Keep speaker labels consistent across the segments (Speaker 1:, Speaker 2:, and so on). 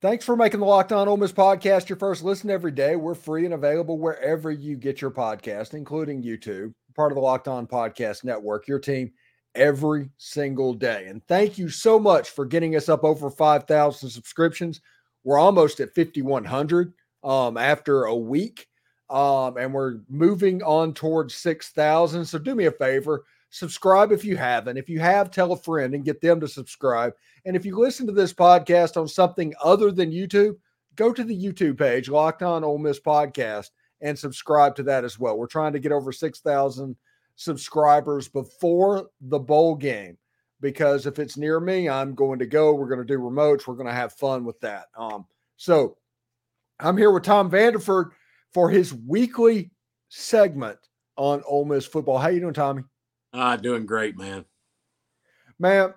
Speaker 1: Thanks for making the Locked On Ole Miss podcast your first listen every day. We're free and available wherever you get your podcast, including YouTube, part of the Locked On Podcast Network, your team every single day. And thank you so much for getting us up over 5,000 subscriptions. We're almost at 5,100 um, after a week, um, and we're moving on towards 6,000. So do me a favor subscribe if you haven't. If you have, tell a friend and get them to subscribe. And if you listen to this podcast on something other than YouTube, go to the YouTube page, Locked On Ole Miss Podcast, and subscribe to that as well. We're trying to get over 6,000 subscribers before the bowl game because if it's near me, I'm going to go. We're going to do remotes. We're going to have fun with that. Um, so I'm here with Tom Vanderford for his weekly segment on Ole Miss football. How you doing, Tommy?
Speaker 2: Ah, doing great, man.
Speaker 1: Man,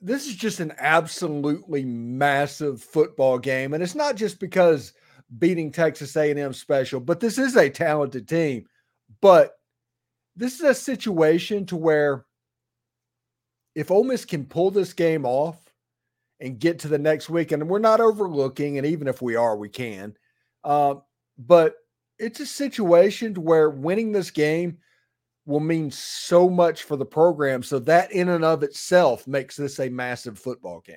Speaker 1: this is just an absolutely massive football game, and it's not just because beating Texas A&M special, but this is a talented team. But this is a situation to where if Ole Miss can pull this game off and get to the next week, and we're not overlooking, and even if we are, we can. Uh, but it's a situation to where winning this game will mean so much for the program. So that in and of itself makes this a massive football game.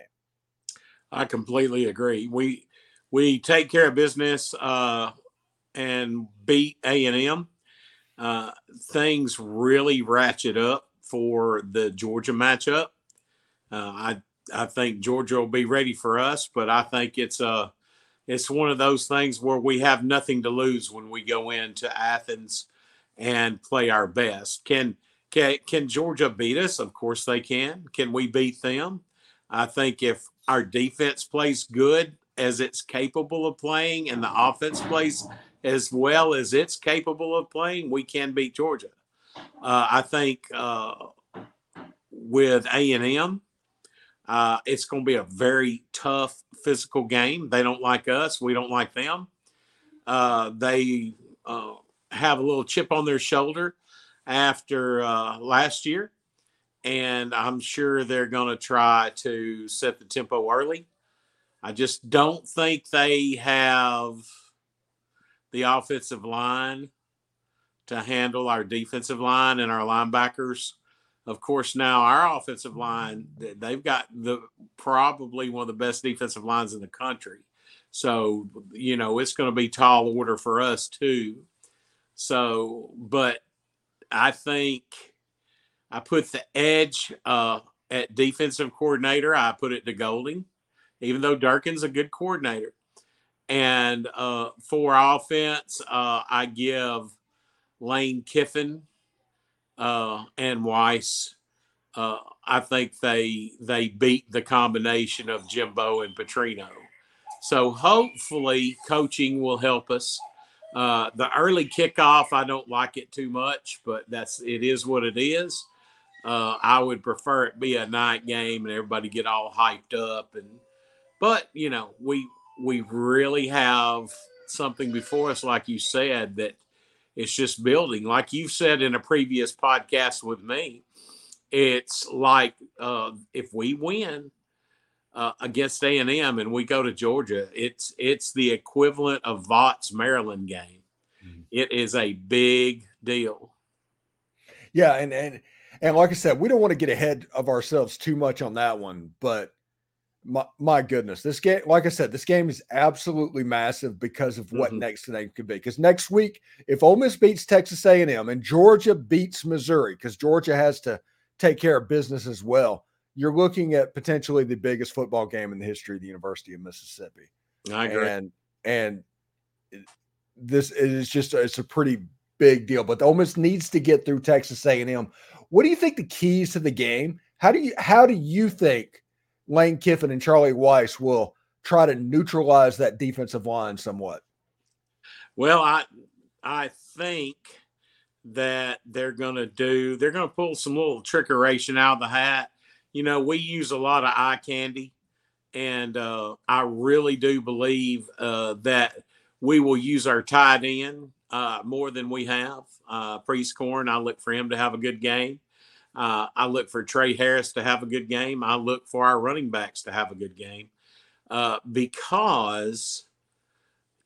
Speaker 2: I completely agree. We we take care of business uh, and beat A and M. Uh, things really ratchet up for the Georgia matchup. Uh, I I think Georgia will be ready for us, but I think it's a uh, it's one of those things where we have nothing to lose when we go into Athens and play our best. Can can can Georgia beat us? Of course they can. Can we beat them? I think if our defense plays good as it's capable of playing and the offense plays as well as it's capable of playing, we can beat Georgia. Uh, I think uh, with A and M, uh, it's going to be a very tough physical game. They don't like us. We don't like them. Uh, they uh, have a little chip on their shoulder after uh, last year. And I'm sure they're going to try to set the tempo early. I just don't think they have the offensive line to handle our defensive line and our linebackers. Of course, now our offensive line, they've got the probably one of the best defensive lines in the country. So, you know, it's going to be tall order for us too. So, but I think I put the edge uh, at defensive coordinator. I put it to Golden, even though Durkin's a good coordinator. And uh, for offense, uh, I give Lane Kiffin uh, and Weis. Uh, I think they they beat the combination of Jimbo and Petrino. So hopefully, coaching will help us. Uh, the early kickoff, I don't like it too much, but that's it is what it is. Uh, I would prefer it be a night game and everybody get all hyped up and but you know we we really have something before us like you said that it's just building like you said in a previous podcast with me it's like uh, if we win uh, against A and M, and we go to Georgia, it's it's the equivalent of Vaught's Maryland game. Mm-hmm. It is a big deal.
Speaker 1: Yeah, and and and like I said, we don't want to get ahead of ourselves too much on that one, but my, my goodness, this game, like I said, this game is absolutely massive because of what mm-hmm. next name could be. Because next week, if Ole Miss beats Texas A&M and Georgia beats Missouri, because Georgia has to take care of business as well, you're looking at potentially the biggest football game in the history of the University of Mississippi.
Speaker 2: I agree.
Speaker 1: And and this is just it's a pretty big deal. But the Ole Miss needs to get through Texas A&M. What do you think the keys to the game? How do you how do you think Lane Kiffin and Charlie Weis will try to neutralize that defensive line somewhat?
Speaker 2: Well, I I think that they're going to do they're going to pull some little trickeration out of the hat you know, we use a lot of eye candy, and uh, I really do believe uh, that we will use our tight end uh, more than we have. Uh, Prieskorn, I look for him to have a good game. Uh, I look for Tre Harris to have a good game. I look for our running backs to have a good game. uh, because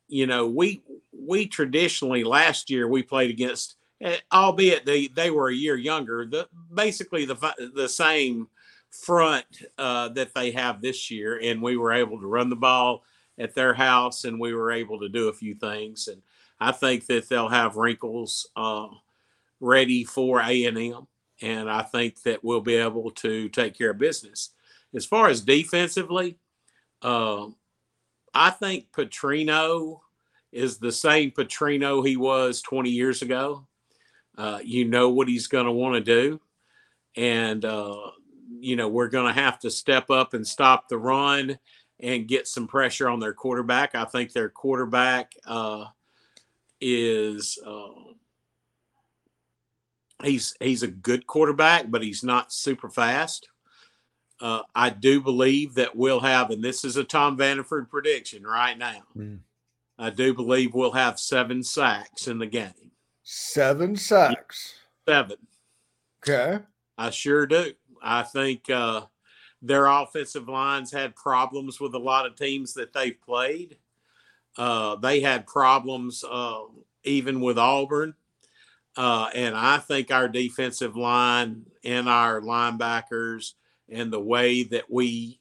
Speaker 2: you know we we traditionally last year we played against, eh, albeit they they were a year younger, the basically the the same front uh, that they have this year, and we were able to run the ball at their house, and we were able to do a few things, and I think that they'll have wrinkles uh, ready for A and M, and I think that we'll be able to take care of business. As far as defensively, uh, I think Petrino is the same Petrino he was 20 years ago. Uh, you know what he's going to want to do. And, uh, you know, we're going to have to step up and stop the run and get some pressure on their quarterback. I think their quarterback uh, is. Uh, he's he's a good quarterback, but he's not super fast. Uh, I do believe that we'll have, and this is a Tom Vanderford prediction right now. Mm. I do believe we'll have seven sacks in the game.
Speaker 1: Seven sacks.
Speaker 2: Seven.
Speaker 1: Okay.
Speaker 2: I sure do. I think uh, their offensive lines had problems with a lot of teams that they've played. Uh, they had problems uh, even with Auburn. Uh, and I think our defensive line and our linebackers and the way that we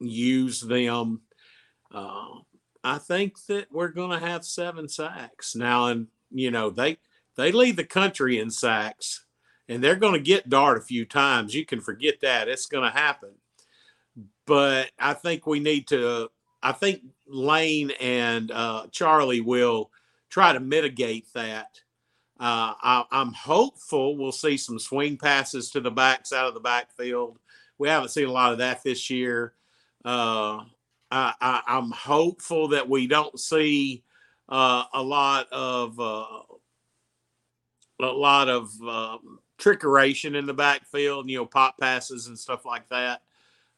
Speaker 2: use them, uh, I think that we're going to have seven sacks now. And you know they they lead the country in sacks, and they're going to get Dart a few times. You can forget that; it's going to happen. But I think we need to. I think Lane and uh, Charlie will try to mitigate that. Uh, I, am hopeful we'll see some swing passes to the backs out of the backfield. We haven't seen a lot of that this year. Uh, I, am hopeful that we don't see uh, a lot of uh, a lot of um, trickeration in the backfield, you know, pop passes and stuff like that.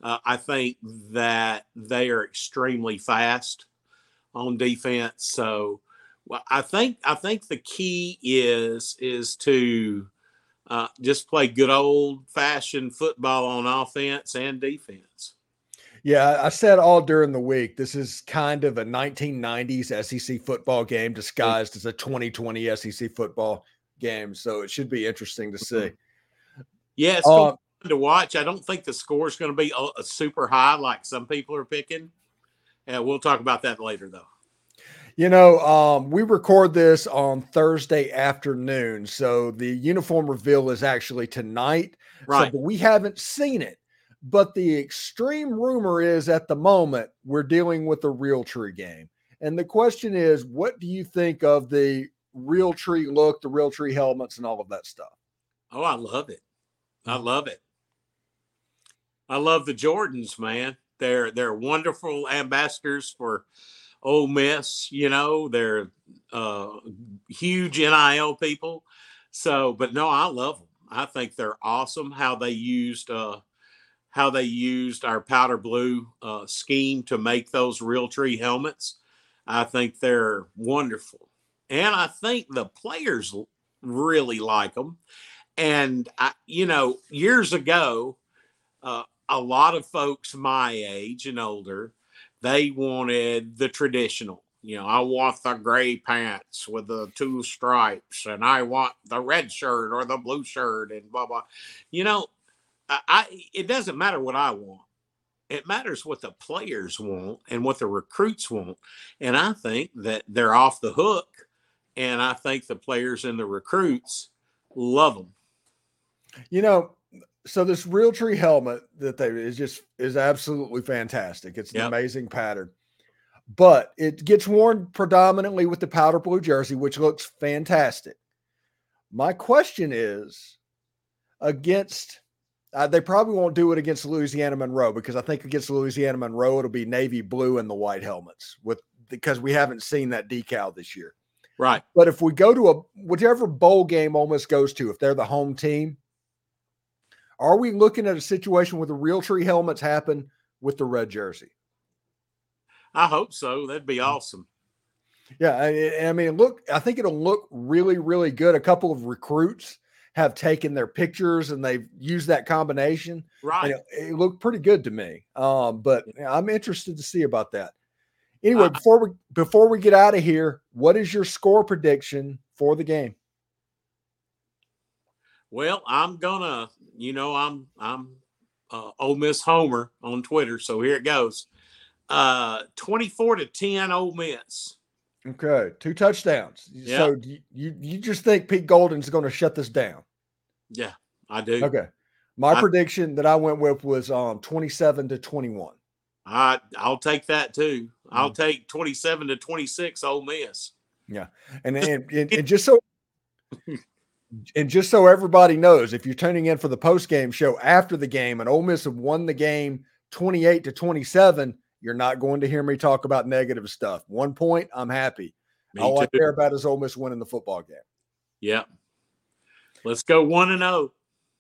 Speaker 2: Uh, I think that they are extremely fast on defense. So, well, I think I think the key is is to uh, just play good old fashioned football on offense and defense.
Speaker 1: Yeah, I said all during the week. This is kind of a 1990s SEC football game disguised as a 2020 SEC football game. So it should be interesting to see.
Speaker 2: Yeah, it's uh, to watch. I don't think the score is going to be a, a super high like some people are picking. Yeah, we'll talk about that later, though.
Speaker 1: You know, um, we record this on Thursday afternoon, so the uniform reveal is actually tonight.
Speaker 2: Right.
Speaker 1: So, we haven't seen it. But the extreme rumor is at the moment we're dealing with the Realtree game. And the question is, what do you think of the Realtree look, the Realtree helmets, and all of that stuff?
Speaker 2: Oh, I love it. I love it. I love the Jordans, man. They're they're wonderful ambassadors for Ole Miss. You know, they're uh, huge NIL people. So, but no, I love them. I think they're awesome. How they used uh, how they used our powder blue uh, scheme to make those Realtree helmets. I think they're wonderful. And I think the players really like them. And, I, you know, years ago, uh, a lot of folks my age and older, they wanted the traditional. You know, I want the gray pants with the two stripes, and I want the red shirt or the blue shirt, and blah blah. You know, I, it doesn't matter what I want. It matters what the players want and what the recruits want. And I think that they're off the hook. And I think the players and the recruits love them.
Speaker 1: You know, so this Realtree helmet that they is just is absolutely fantastic. It's an yep. amazing pattern. But it gets worn predominantly with the powder blue jersey, which looks fantastic. My question is against uh, they probably won't do it against Louisiana Monroe because I think against Louisiana Monroe it'll be navy blue and the white helmets with because we haven't seen that decal this year.
Speaker 2: Right.
Speaker 1: But if we go to a whichever bowl game Ole Miss goes to, if they're the home team, are we looking at a situation where the Realtree helmets happen with the red jersey?
Speaker 2: I hope so. That'd be awesome.
Speaker 1: Yeah, I, I mean, look, I think it'll look really, really good. A couple of recruits have taken their pictures and they've used that combination.
Speaker 2: Right.
Speaker 1: It, it, looked pretty good to me. Um, but I'm interested to see about that. Anyway, uh, before we before we get out of here, what is your score prediction for the game?
Speaker 2: Well, I'm gonna, you know, I'm I'm uh, Ole Miss Homer on Twitter, so here it goes. Uh, 24 to 10, Ole Miss.
Speaker 1: Okay, two touchdowns. Yep. So you you just think Pete Golden's going to shut this down?
Speaker 2: Yeah, I do.
Speaker 1: Okay. My I, prediction that I went with was um 27 to 21.
Speaker 2: I I'll take that too. Mm-hmm. I'll take 27 to 26 Ole Miss.
Speaker 1: Yeah. And and, and, and just so and just so everybody knows, if you're tuning in for the post game show after the game and Ole Miss have won the game 28 to 27, you're not going to hear me talk about negative stuff. One point, I'm happy. Me All too. I care about is Ole Miss winning the football game.
Speaker 2: Yep. Let's go one and zero.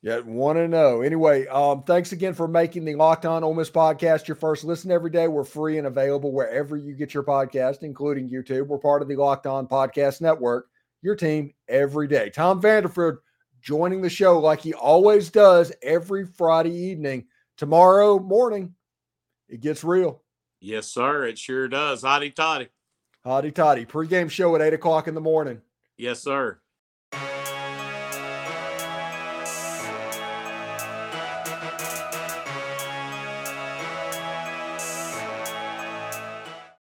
Speaker 1: Yeah, want to. Oh. Anyway, um, thanks again for making the Locked On Ole Miss podcast your first listen every day. We're free and available wherever you get your podcast, including YouTube. We're part of the Locked On Podcast Network. Your team every day. Tom Vanderford joining the show like he always does every Friday evening. Tomorrow morning, it gets real.
Speaker 2: Yes, sir. It sure does. Hotty toddy.
Speaker 1: Hotty toddy. Pre-game show at eight o'clock in the morning.
Speaker 2: Yes, sir.